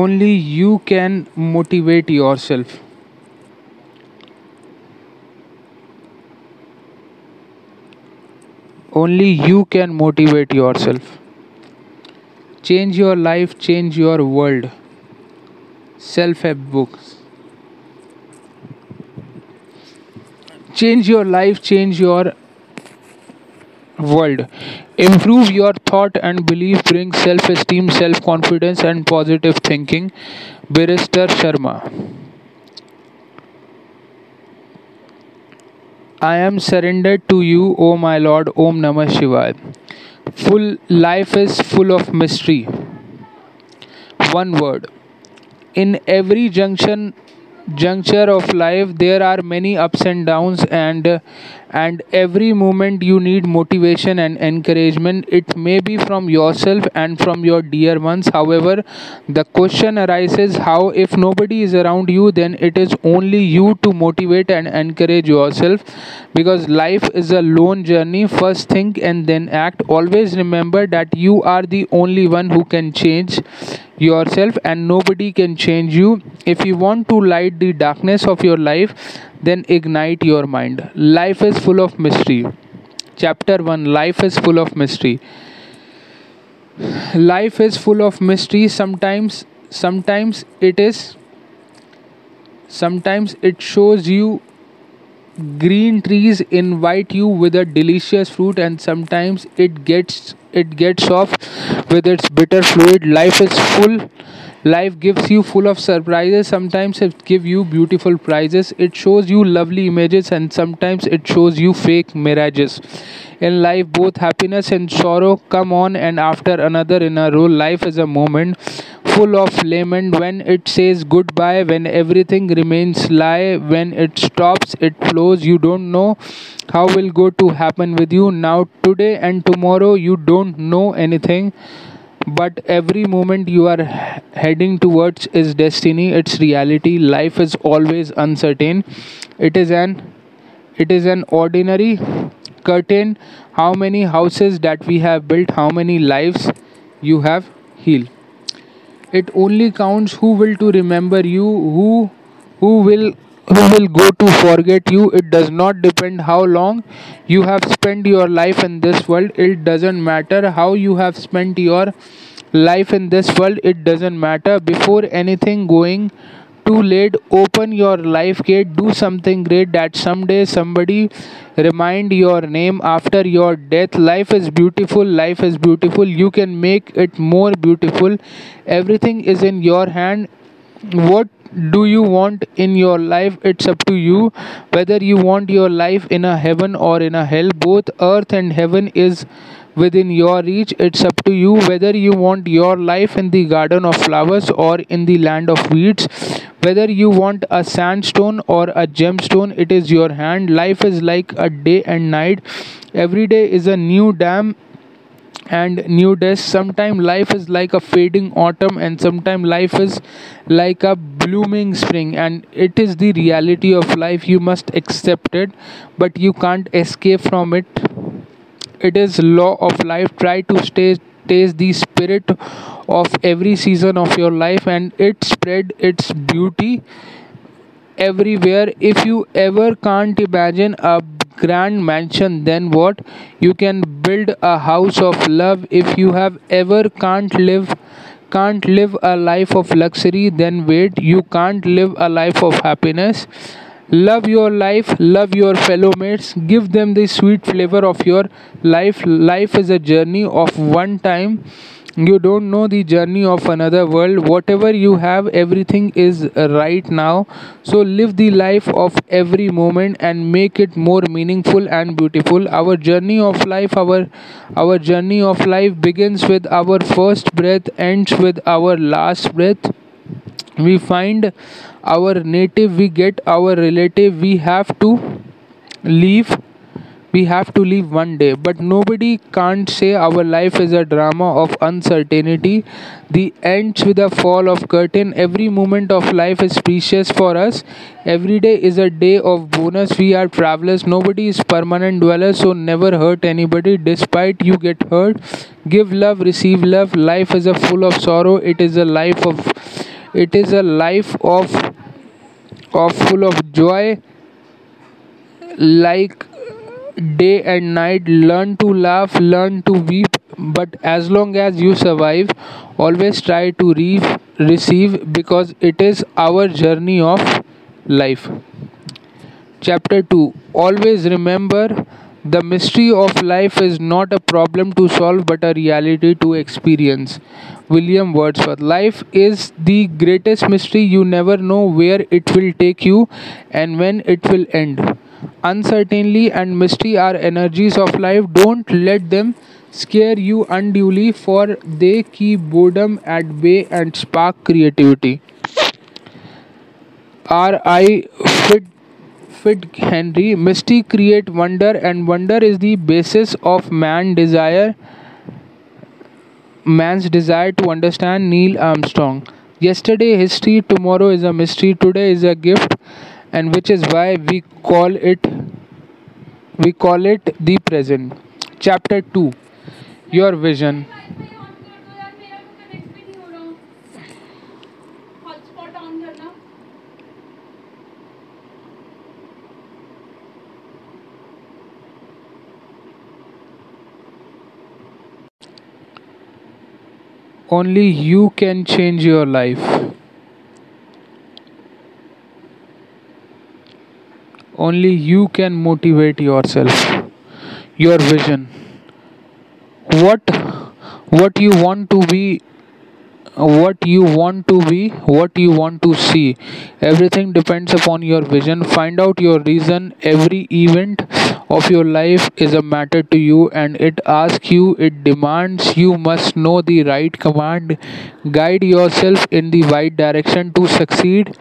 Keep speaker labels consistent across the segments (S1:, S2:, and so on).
S1: only you can motivate yourself. Only you can motivate yourself. Change your life change your world. Self-help books. Change your life change your world. Improve your thought and belief bring self-esteem self-confidence and positive thinking. Barrister sharma. I am surrendered to you o my lord. Om namah shivaya. Full life is full of mystery. One word. In every junction juncture of life there are many ups and downs and and every moment you need motivation and encouragement it may be from yourself and from your dear ones. However the question arises how if nobody is around you then it is only you to motivate and encourage yourself. Because life is a lone journey. First think and then act. Always remember that you are the only one who can change yourself and nobody can change you. If you want to light the darkness of your life then ignite your mind. Life is full of mystery. Chapter 1 life is full of mystery. Life is full of mystery. Sometimes sometimes it is sometimes it shows you green trees invite you with a delicious fruit and sometimes it gets it gets off with its bitter fluid. Life is full life gives you full of surprises. Sometimes it gives you beautiful prizes. It shows you lovely images and sometimes it shows you fake mirages. In life both happiness and sorrow come on and after another in a row. Life is a moment full of lament. When it says goodbye when everything remains lie when it stops it flows. You don't know how will go to happen with you now today and tomorrow. You don't know anything but every moment you are heading towards is destiny it's reality. Life is always uncertain. It is an it is an ordinary curtain. How many houses that we have built how many lives you have healed. It only counts who will to remember you who who will will go to forget you. It does not depend how long you have spent your life in this world. It doesn't matter how you have spent your life in this world. It doesn't matter. Before anything going too late open your life gate. Do something great that someday somebody remind your name after your death. Life is beautiful. Life is beautiful. You can make it more beautiful. Everything is in your hand. What do you want in your life it's up to you. Whether you want your life in a heaven or in a hell both earth and heaven is within your reach. It's up to you whether you want your life in the garden of flowers or in the land of weeds. Whether you want a sandstone or a gemstone it is your hand. Life is like a day and night. Every day is a new dam and new days. Sometimes life is like a fading autumn and sometimes life is like a blooming spring. And it is the reality of life. You must accept it but you can't escape from it. It is law of life. Try to stay taste the spirit of every season of your life and it spread its beauty everywhere. If you ever can't imagine a grand mansion then what? You can build a house of love. If you have ever can't live can't live a life of luxury then wait. You can't live a life of happiness. Love your life love your fellow mates. Give them the sweet flavor of your life. Life is a journey of one time you don't know the journey of another world. Whatever you have everything is right now. So live the life of every moment and make it more meaningful and beautiful. Our journey of life our our journey of life begins with our first breath ends with our last breath. We find our native we get our relative we have to leave we have to leave one day but nobody can't say our life is a drama of uncertainty. The ends with a fall of curtain. Every moment of life is precious for us. Every day is a day of bonus. We are travelers. Nobody is permanent dweller so never hurt anybody. Despite you get hurt give love receive love. Life is a full of sorrow. It is a life of It is a life of of full of joy. Like day and night learn to laugh learn to weep but as long as you survive always try to re- receive because it is our journey of life. Chapter 2 always remember the mystery of life is not a problem to solve but a reality to experience. William wordsworth life is the greatest mystery. You never know where it will take you and when it will end Uncertainty and mystery are energies of life. Don't let them scare you unduly, for they keep boredom at bay and spark creativity. R. I. Fit Fit Henry Mystery create wonder, and wonder is the basis of man desire. Man's desire to understand Neil Armstrong. Yesterday history, tomorrow is a mystery, today is a gift, and which is why we call it we call it the present. Chapter 2 your vision. Only you can change your life only you can motivate yourself your vision. What what you want to be what you want to be what you want to see. Everything depends upon your vision. Find out your reason. Every event of your life is a matter to you and it asks you it demands. You must know the right command. Guide yourself in the right direction to succeed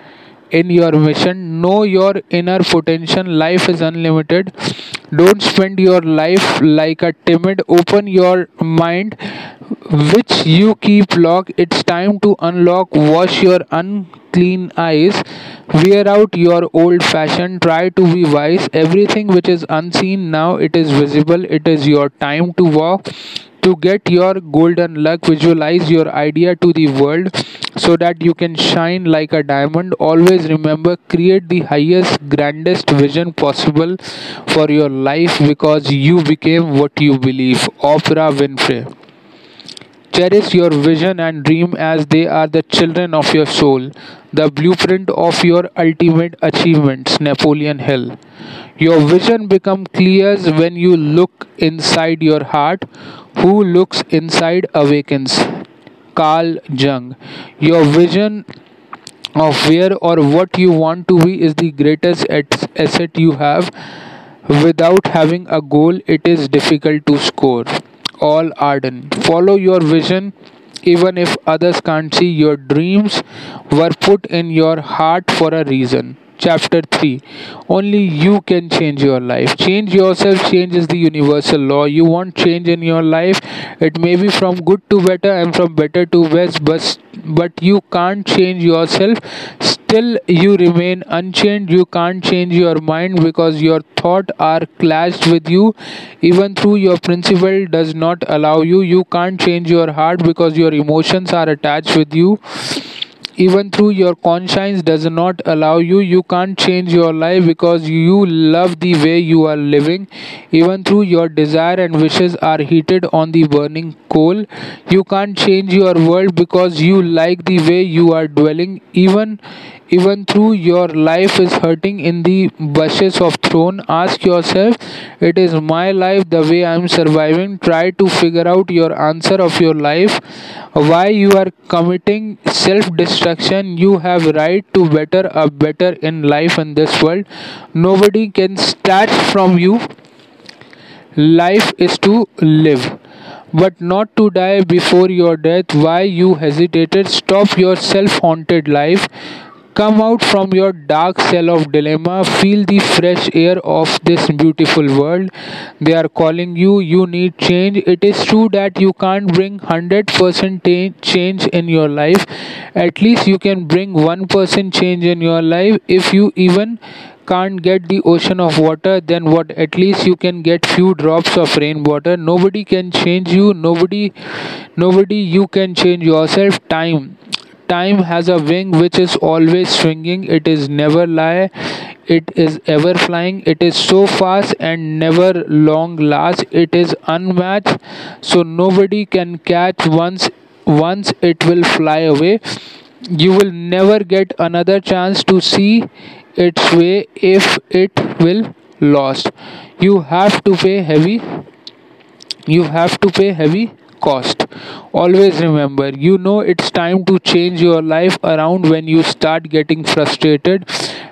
S1: in your mission. Know your inner potential. Life is unlimited. Don't spend your life like a timid. Open your mind, which you keep locked. It's time to unlock. Wash your unclean eyes. Wear out your old fashion. Try to be wise. Everything which is unseen now, it is visible. It is your time to walk to get your golden luck visualize your idea to the world so that you can shine like a diamond always remember create the highest grandest vision possible for your life because you became what you believe oprah winfrey Cherish your vision and dream as they are the children of your soul, the blueprint of your ultimate achievements. Napoleon Hill. Your vision becomes clear when you look inside your heart. Who looks inside awakens. Carl Jung. Your vision of where or what you want to be is the greatest asset you have. Without having a goal, it is difficult to score all ardent. Follow your vision even if others can't see. Your dreams were put in your heart for a reason. Chapter 3 Only you can change your life. Change yourself, change is the universal law. You want change in your life, it may be from good to better and from better to worse, but, but you can't change yourself. Still you remain unchanged. You can't change your mind because your thought are clashed with you. Even though your principle does not allow you. You can't change your heart because your emotions are attached with you even though your conscience does not allow you you can't change your life because you love the way you are living. Even though your desire and wishes are heated on the burning coal you can't change your world because you like the way you are dwelling. Even even though your life is hurting in the bushes of throne ask yourself it is my life the way i am surviving. Try to figure out your answer of your life why you are committing self destruction you have right to better a better in life in this world. Nobody can snatch from you. Life is to live but not to die before your death. Why you hesitated? Stop your self haunted life Come out from your dark cell of dilemma. Feel the fresh air of this beautiful world. They are calling you. You need change. It is true that you can't bring 100% change in your life. At least you can bring 1% change in your life. If you even can't get the ocean of water then what at least you can get few drops of rainwater nobody can change you nobody nobody you can change yourself time Time has a wing which is always swinging. It is never lie. It is ever flying. It is so fast and never long last. It is unmatched. So nobody can catch once once it will fly away. You will never get another chance to see its way if it will lost. You have to pay heavy you have to pay heavy cost always remember you know it's time to change your life around when you start getting frustrated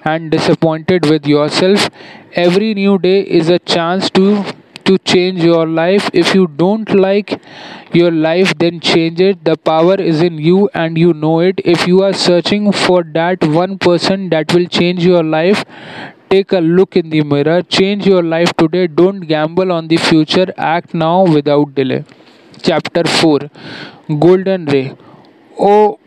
S1: and disappointed with yourself every new day is a chance to to change your life if you don't like your life then change it the power is in you and you know it if you are searching for that one person that will change your life Take a look in the mirror. Change your life today. Don't gamble on the future. Act now without delay. Chapter 4 Golden Ray. Oh,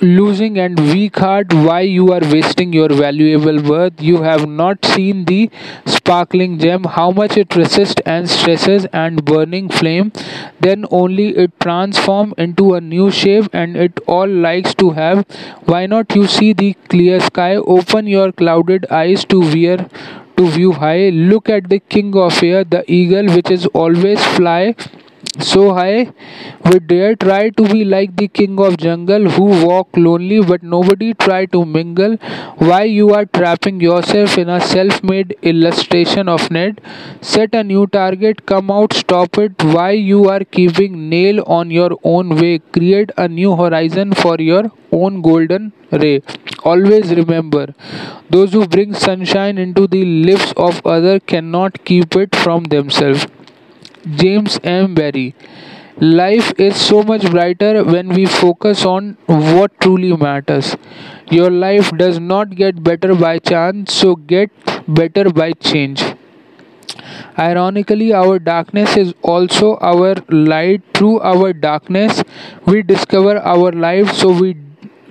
S1: losing and weak heart why you are wasting your valuable worth? You have not seen the sparkling gem how much it resists and stresses and burning flame. Then only it transform into a new shape and it all likes to have. Why not you see the clear sky? Open your clouded eyes to veer to view high. Look at the king of air the eagle which is always fly so high we dare try to be like the king of jungle who walk lonely but nobody try to mingle. Why you are trapping yourself in a self-made illustration of Ned set a new target come out stop it. Why you are keeping nail on your own way? Create a new horizon for your own golden ray. Always remember those who bring sunshine into the lives of other cannot keep it from themselves James M. Barrie. Life is so much brighter when we focus on what truly matters. Your life does not get better by chance, so get better by change. Ironically, our darkness is also our light. Through our darkness, we discover our life, so we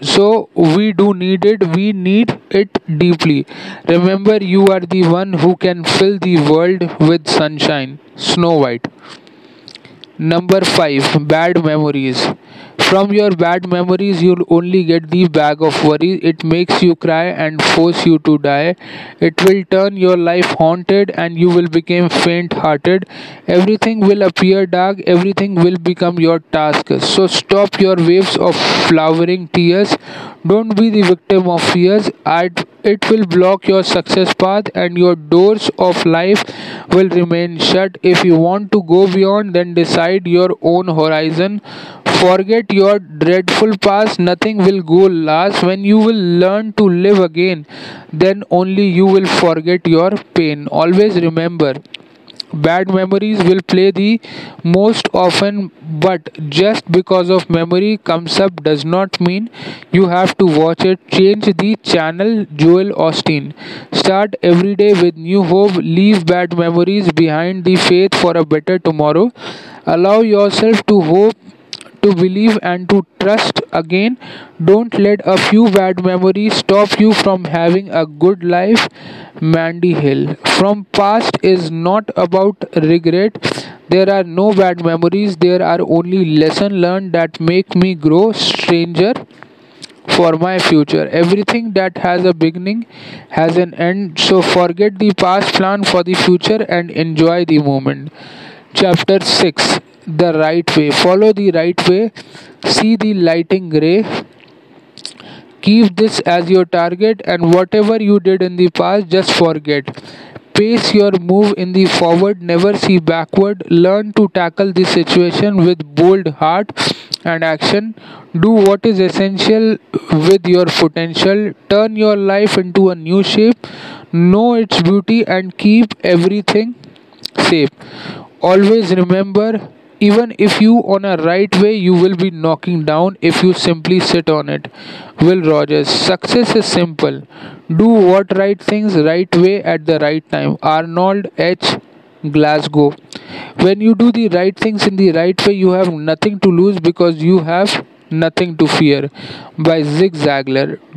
S1: so we do need it we need it deeply. Remember you are the one who can fill the world with sunshine snow white number 5 bad memories from your bad memories, you'll only get the bag of worries. It makes you cry and force you to die. It will turn your life haunted and you will become faint hearted. Everything will appear dark, everything will become your task. So stop your waves of flowering tears. Don't be the victim of fears. It will block your success path and your doors of life will remain shut. If you want to go beyond, then decide your own horizon. Forget your dreadful past. Nothing will go last. When you will learn to live again then only you will forget your pain. Always remember bad memories will play the most often but just because of memory comes up does not mean you have to watch it. Change the channel Joel Osteen. Start every day with new hope. Leave bad memories behind. The faith for a better tomorrow. Allow yourself to hope to believe and to trust again. Don't let a few bad memories stop you from having a good life. Mandy Hill. From past is not about regret. There are no bad memories. There are only lessons learned that make me grow stranger for my future. Everything that has a beginning has an end. So forget the past, plan for the future, and enjoy the moment. Chapter 6 the right way. Follow the right way. See the lighting ray keep this as your target and whatever you did in the past just forget. Pace your move in the forward. Never see backward. Learn to tackle the situation with bold heart and action. Do what is essential with your potential. Turn your life into a new shape. Know its beauty and keep everything safe. Always remember even if you on a right way you will be knocking down if you simply sit on it. Will rogers success is simple. Do what right things right way at the right time. Arnold h. Glasgow. When you do the right things in the right way you have nothing to lose because you have nothing to fear. By zig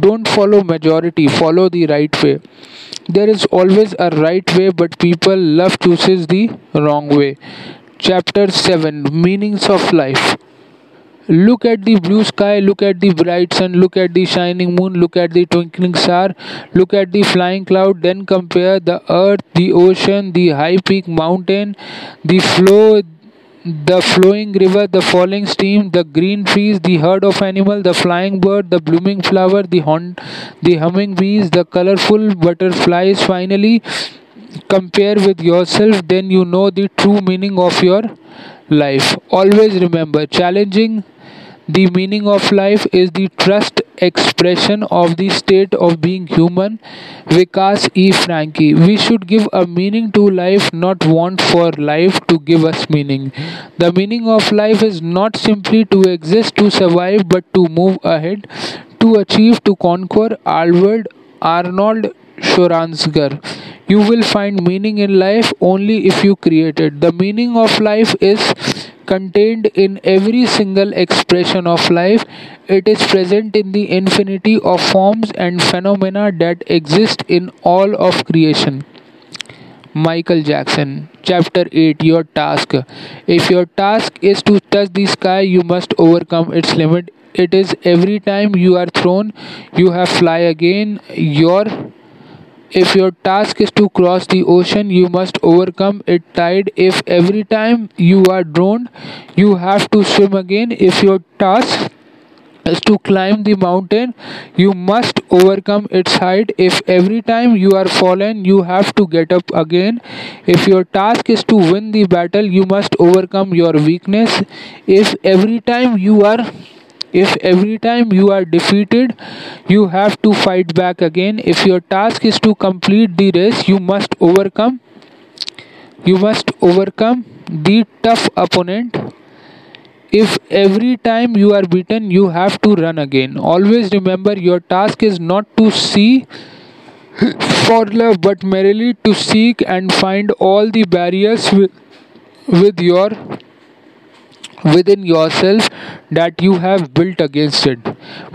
S1: don't follow majority. Follow the right way. There is always a right way but people love chooses the wrong way Chapter 7 Meanings of Life Look at the blue sky, look at the bright sun, look at the shining moon, look at the twinkling star, look at the flying cloud, then compare the earth, the ocean, the high peak mountain, the flow, the flowing river, the falling stream, the green trees, the herd of animal, the flying bird, the blooming flower, the hon- the humming bees, the colorful butterflies. Finally, compare with yourself, then you know the true meaning of your life. Always remember, challenging the meaning of life is the trust expression of the state of being human. Vikas E. Frankl. We should give a meaning to life, not want for life to give us meaning. The meaning of life is not simply to exist, to survive, but to move ahead, to achieve, to conquer. Alfred Arnold Schwarzenegger. You will find meaning in life only if you create it. The meaning of life is contained in every single expression of life. It is present in the infinity of forms and phenomena that exist in all of creation. Michael Jackson. Chapter 8 Your Task. If your task is to touch the sky, you must overcome its limit. It is every time you are thrown, you have fly again. Your if your task is to cross the ocean, you must overcome its tide. If every time you are drowned, you have to swim again. If your task is to climb the mountain, you must overcome its height. If every time you are fallen, you have to get up again. If your task is to win the battle, you must overcome your weakness. If every time you are if every time you are defeated, you have to fight back again. If your task is to complete the race, you must overcome you must overcome the tough opponent. If every time you are beaten, you have to run again. Always remember your task is not to see for love, but merely to seek and find all the barriers with, with your within yourself that you have built against it.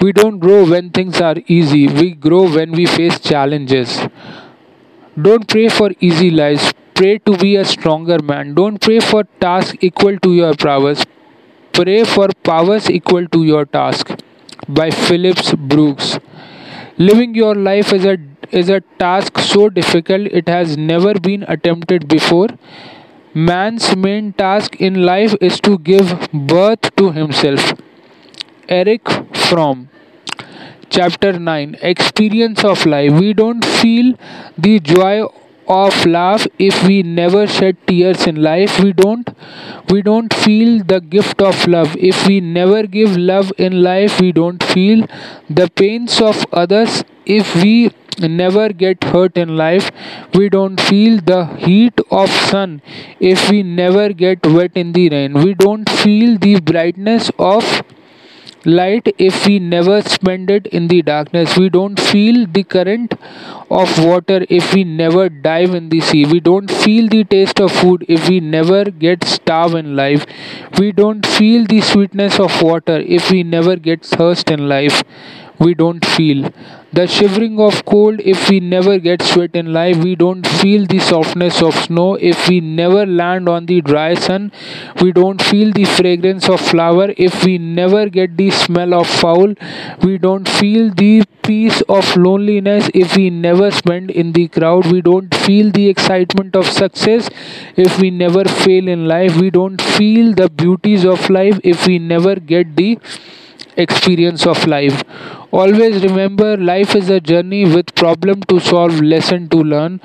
S1: We don't grow when things are easy, we grow when we face challenges. Don't pray for easy lives, pray to be a stronger man. Don't pray for tasks equal to your prowess, pray for powers equal to your task. By Phillips Brooks. Living your life is a is a task so difficult it has never been attempted before. Man's main task in life is to give birth to himself. Erich Fromm. Chapter 9 Experience of Life. We don't feel the joy of love if we never shed tears in life we don't we don't feel the gift of love if we never give love in life we don't feel the pains of others if we never get hurt in life. We don't feel the heat of sun if we never get wet in the rain. We don't feel the brightness of light if we never spend it in the darkness. We don't feel the current of water if we never dive in the sea. We don't feel the taste of food if we never get starved in life. We don't feel the sweetness of water if we never get thirst in life. We don't feel. The shivering of cold if we never get sweat in life. We don't feel the softness of snow if we never land on the dry sun. We don't feel the fragrance of flower if we never get the smell of fowl. We don't feel the peace of loneliness. If we never spend in the crowd we don't feel the excitement of success. If we never fail in life we don't feel the beauties of life. If we never get the experience of life. Always remember life is a journey with problem to solve lesson to learn.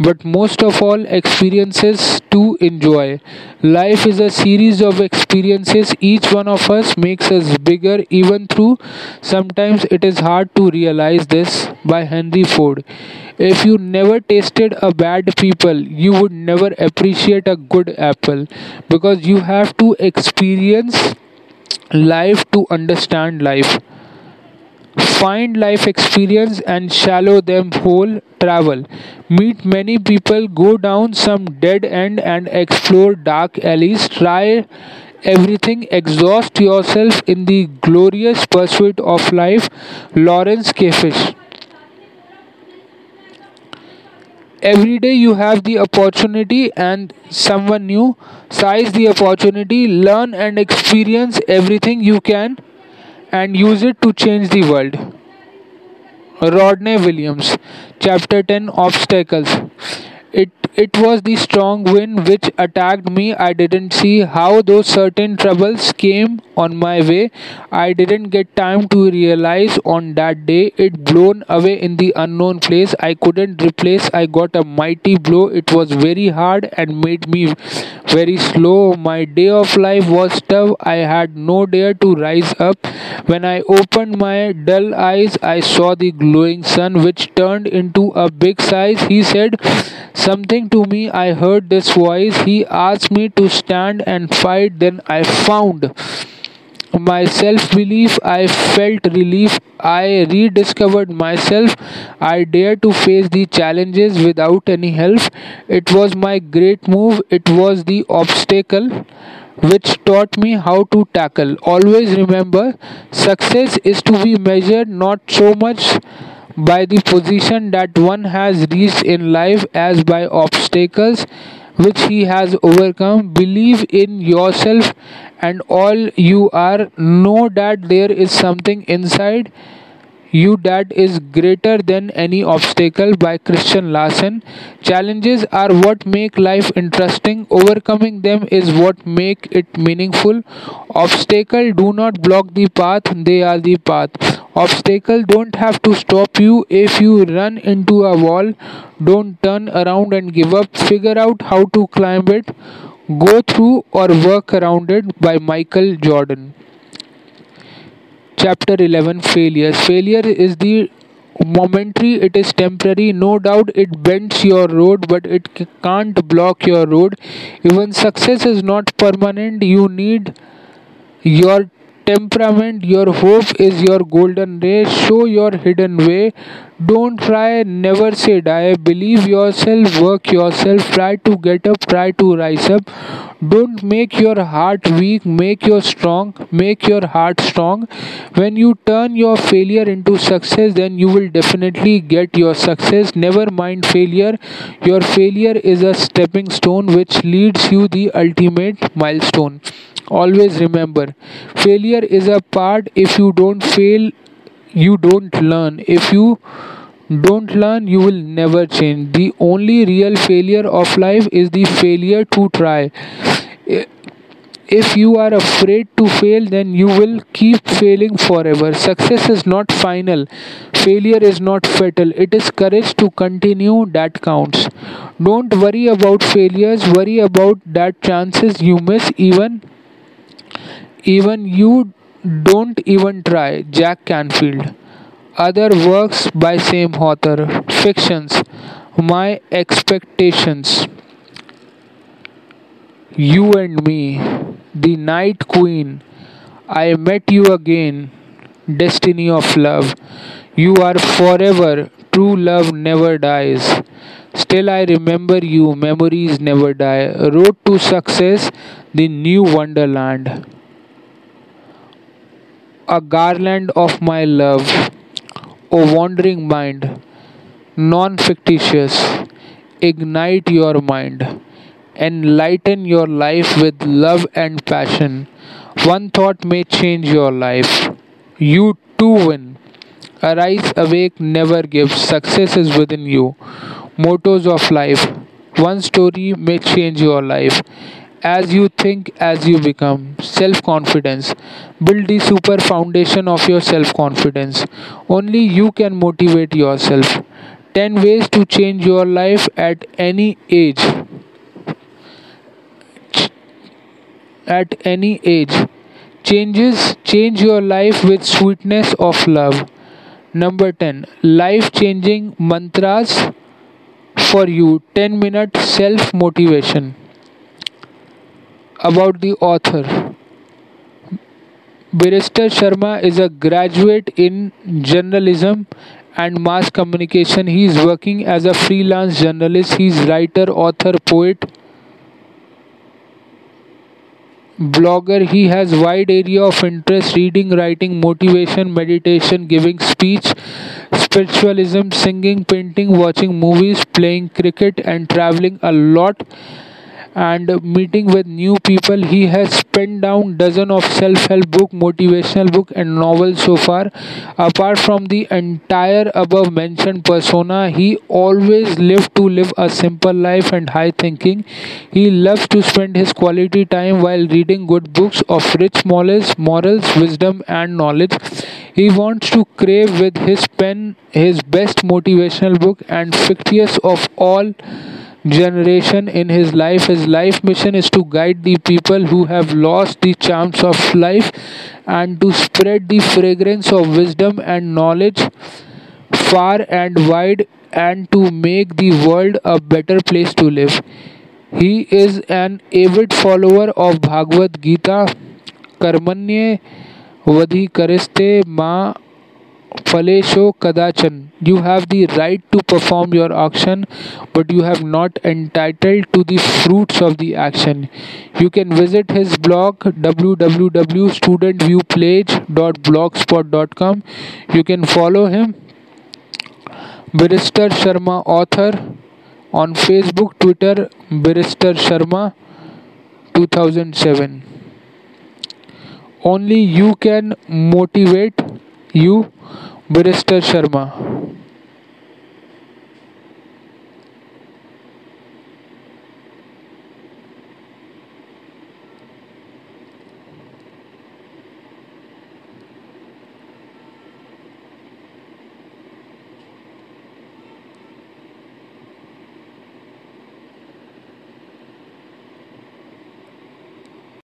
S1: But most of all experiences to enjoy. Life is a series of experiences. Each one of us makes us bigger even through. Sometimes it is hard to realize this by henry ford. If you never tasted a bad people you would never appreciate a good apple. Because you have to experience life to understand life. Find life experience and shallow them whole travel. Meet many people go down some dead end and explore dark alleys. Try everything. Exhaust yourself in the glorious pursuit of life. Lawrence K. every day you have the opportunity and someone new size the opportunity learn and experience everything you can and use it to change the world. Rodney williams chapter 10 obstacles. It it was the strong wind which attacked me. I didn't see how those certain troubles came on my way. I didn't get time to realize on that day it blown away in the unknown place. I couldn't replace. I got a mighty blow. It was very hard and made me very slow. My day of life was tough. I had no dare to rise up. When I opened my dull eyes, I saw the glowing sun, which turned into a big size. He said something to me. I heard this voice. He asked me to stand and fight. Then I found my self belief. I felt relief. I rediscovered myself. I dared to face the challenges without any help. It was my great move. It was the obstacle which taught me how to tackle. Always remember, success is to be measured not so much by the position that one has reached in life as by obstacles which he has overcome. Believe in yourself and all you are. Know that there is something inside you Dad is greater than any obstacle by Christian Larson. Challenges are what make life interesting. Overcoming them is what make it meaningful. Obstacle do not block the path, they are the path. Obstacle don't have to stop you if you run into a wall. Don't turn around and give up. Figure out how to climb it. Go through or work around it by Michael Jordan. Chapter 11 Failures Failure is the momentary, it is temporary. No doubt it bends your road, but it can't block your road. Even success is not permanent. You need your temperament, your hope is your golden ray. Show your hidden way. Don't try, never say die. Believe yourself, work yourself. Try to get up, try to rise up. Don't make your heart weak, make your strong, make your heart strong. When you turn your failure into success, then you will definitely get your success. Never mind failure. Your failure is a stepping stone which leads you the ultimate milestone always remember failure is a part if you don't fail you don't learn. If you don't learn you will never change. The only real failure of life is the failure to try. If you are afraid to fail then you will keep failing forever. Success is not final. Failure is not fatal. It is courage to continue that counts. Don't worry about failures. Worry about that chances you miss even even you don't even try. Jack Canfield. Other works by same author. Fictions. My expectations. You and me. The Night Queen. I met you again. Destiny of love. You are forever. True love never dies. Still, I remember you. Memories never die. Road to success. The new wonderland a garland of my love, O wandering mind, non fictitious, ignite your mind, enlighten your life with love and passion. One thought may change your life. You too win. Arise, awake, never give. Success is within you. Mottos of life. One story may change your life. As you think, as you become. Self confidence. Build the super foundation of your self confidence. Only you can motivate yourself. 10 ways to change your life at any age. At any age. Changes change your life with sweetness of love. Number 10. Life changing mantras for you. 10 minute self motivation. About the author. Barrister Sharma is a graduate in journalism and mass communication. He is working as a freelance journalist. He is writer, author, poet, blogger. He has wide area of interest: reading, writing, motivation, meditation, giving speech, spiritualism, singing, painting, watching movies, playing cricket, and traveling a lot and meeting with new people he has penned down dozen of self-help book motivational book and novels so far. Apart from the entire above mentioned persona he always lived to live a simple life and high thinking. He loves to spend his quality time while reading good books of rich morals morals wisdom and knowledge. He wants to crave with his pen his best motivational book and fictitious of all generation in his life. His life mission is to guide the people who have lost the charms of life and to spread the fragrance of wisdom and knowledge far and wide and to make the world a better place to live. He is an avid follower of Bhagavad Gita. Karmanye Vadhi Kariste Ma Falesho Kadachan. You have the right to perform your action, but you have not entitled to the fruits of the action. You can visit his blog www.studentviewpage.blogspot.com. You can follow him, Barrister Sharma author, on Facebook, Twitter, Barrister Sharma 2007. Only you can motivate you Barrister Sharma